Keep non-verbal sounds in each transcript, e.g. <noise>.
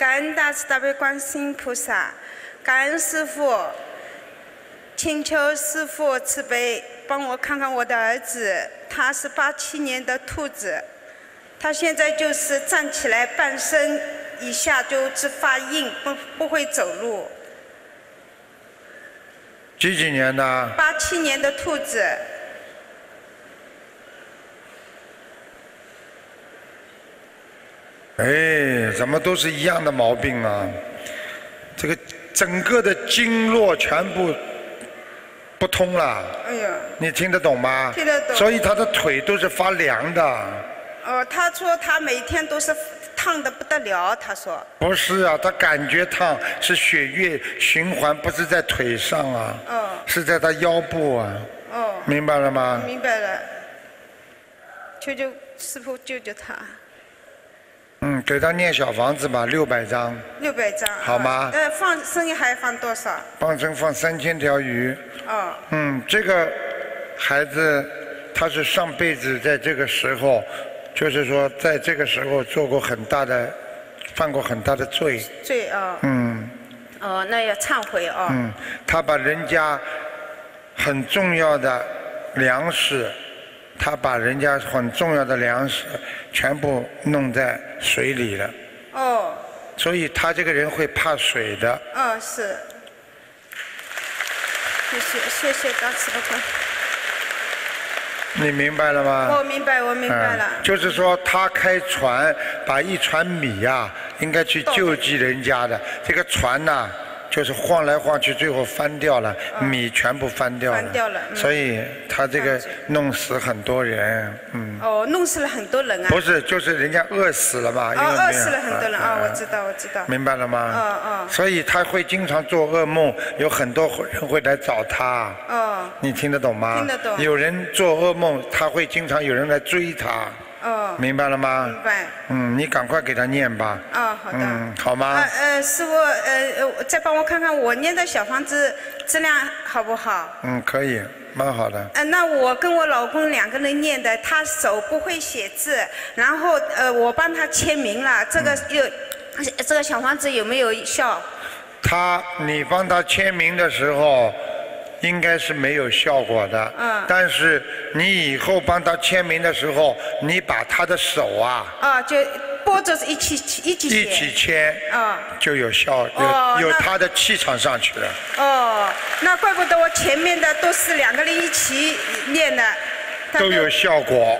感恩大慈大悲观世音菩萨，感恩师傅，请求师傅慈悲帮我看看我的儿子，他是八七年的兔子，他现在就是站起来半身以下就是发硬，不不会走路。几几年的？八七年的兔子，哎，怎么都是一样的毛病啊？这个整个的经络全部不通了，哎呀，你听得懂吗？听得懂。所以他的腿都是发凉的。哦，他说他每天都是烫的不得了，他说，不是啊，他感觉烫，是血液循环，不是在腿上啊，哦。是在他腰部啊，哦，明白了吗？明白了，求求师傅救救他，嗯，给他念小房子吧，六百张，六百张，好吗？呃，放生意还放多少？放生放三千条鱼。哦，嗯，这个孩子他是上辈子在这个时候，就是说在这个时候做过很大的，犯过很大的罪。罪啊，嗯。哦，那要忏悔哦，嗯，他把人家很重要的粮食，他把人家很重要的粮食全部弄在水里了，哦，所以他这个人会怕水的。哦是，谢谢谢谢大慈大悲，你明白了吗？我明白我明白了，嗯，就是说他开船把一船米呀、应该去救济人家的，这个船呐、就是晃来晃去，最后翻掉了，米全部翻掉了，翻掉了嗯。所以他这个弄死很多人，嗯，哦，弄死了很多人啊，不是，就是人家饿死了嘛，因为饿死了很多人啊，嗯我知道我知道，明白了吗？嗯嗯。所以他会经常做噩梦，有很多人会来找他。哦。你听得懂吗？听得懂。有人做噩梦，他会经常有人来追他，哦，明白了吗？明白，嗯，你赶快给他念吧。哦好的。嗯，好呃吗？呃呃，师傅，呃呃，再帮我看看我念的小房子质量好不好？嗯，可以，蛮好的。呃，那我跟我老公两个人念的，他手不会写字，然后呃，我帮他签名了，这个有，这个小房子有没有效？他，你帮他签名的时候，应该是没有效果的。嗯但是你以后帮他签名的时候，你把他的手啊啊，就拨着一起一起。一起签，啊就有效，哦有有他的气场上去了。哦，那怪不得我前面的都是两个人一起念的。他都有效果。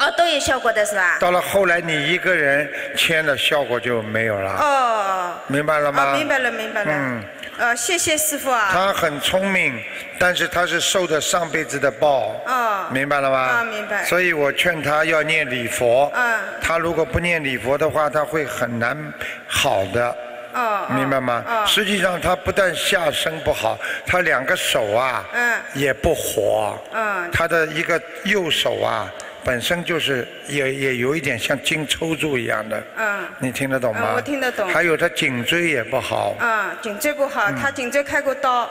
哦，都有效果的是吧？到了后来，你一个人签了，效果就没有了。哦。明白了吗？哦，明白了，明白了。嗯。呃，谢谢师傅啊。他很聪明，但是他是受的上辈子的报。哦明白了吗？啊明白所以我劝他要念礼佛。嗯他如果不念礼佛的话，他会很难好的。哦。哦明白吗？哦。实际上他不但下身不好，他两个手啊，嗯也不活。嗯他的一个右手啊，本身就是也也有一点像筋抽住一样的。嗯。你听得懂吗？嗯我听得懂还有他颈椎也不好。啊，颈椎不好，他颈椎开过刀。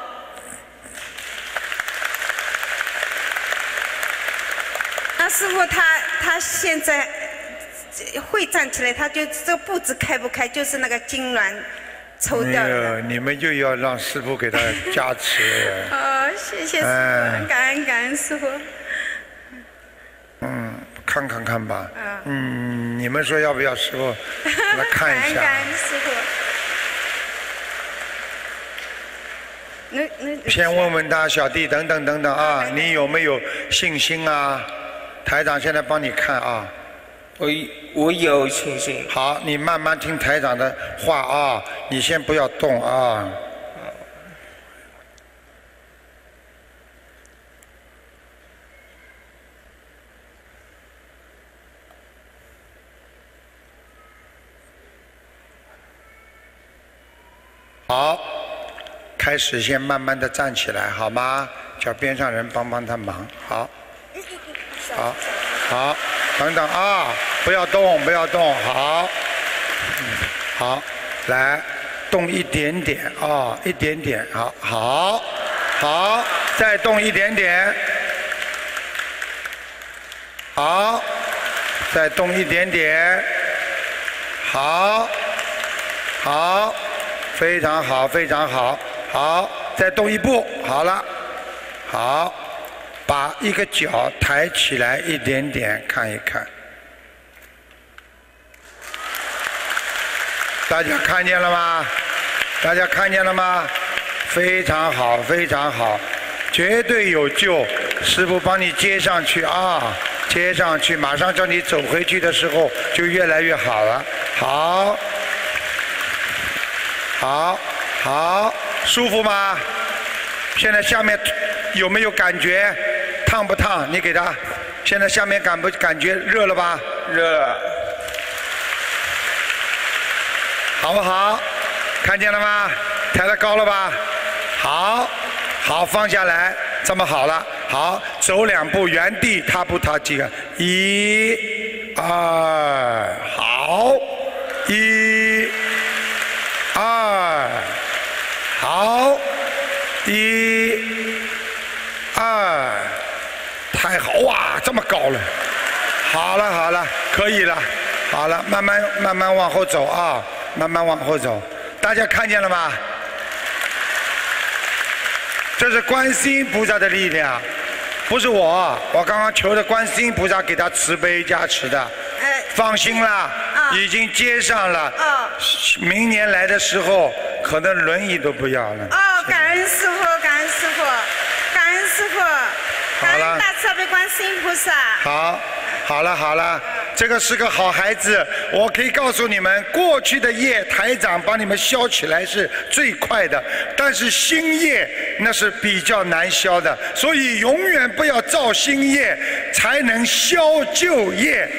那师傅他他现在呃会站起来，他就这个步子开不开，就是那个痉挛抽掉。你们又要让师傅给他加持。<laughs> 哦，谢谢师哎傅，感恩感恩师傅。嗯，看看看吧。嗯嗯，你们说要不要师傅 <laughs> 来看一下？感恩师傅。那那先问问他小弟等等等等啊，嗯你有没有信心啊？台长现在帮你看啊。我我有信心。好，你慢慢听台长的话啊，你先不要动啊。好，开始先慢慢的站起来，好吗？叫边上人帮帮他忙，好。好，好，等等啊，不要动，不要动，好，嗯好，来，动一点点啊，一点点，好，好，好，再动一点点，好，再动一点点，好，好，非常好，非常好，好，再动一步，好了，好，把一个脚抬起来一点点，看一看。大家看见了吗？大家看见了吗？非常好，非常好，绝对有救。师傅帮你接上去啊，接上去，马上叫你走回去的时候就越来越好了。好，好，好，舒服吗？现在下面有没有感觉？烫不烫？你给他。现在下面感不感觉热了吧？热。好不好？看见了吗？抬得高了吧？好，好放下来，这么好了。好，走两步，原地踏步踏几个？一、二，好，一、二，好，一、二，太好哇！这么高了。好了好了，可以了。好了，慢慢慢慢往后走啊。慢慢往后走，大家看见了吗？这是观世音菩萨的力量，不是我，我刚刚求的观世音菩萨给他慈悲加持的。哎，放心啦，已经接上了。哦。明年来的时候，可能轮椅都不要了。哦，感恩师傅，感恩大慈悲观世音菩萨。好，好了好了。这个是个好孩子，我可以告诉你们，过去的业台长帮你们消起来是最快的，但是新业那是比较难消的，所以永远不要造新业，才能消旧业。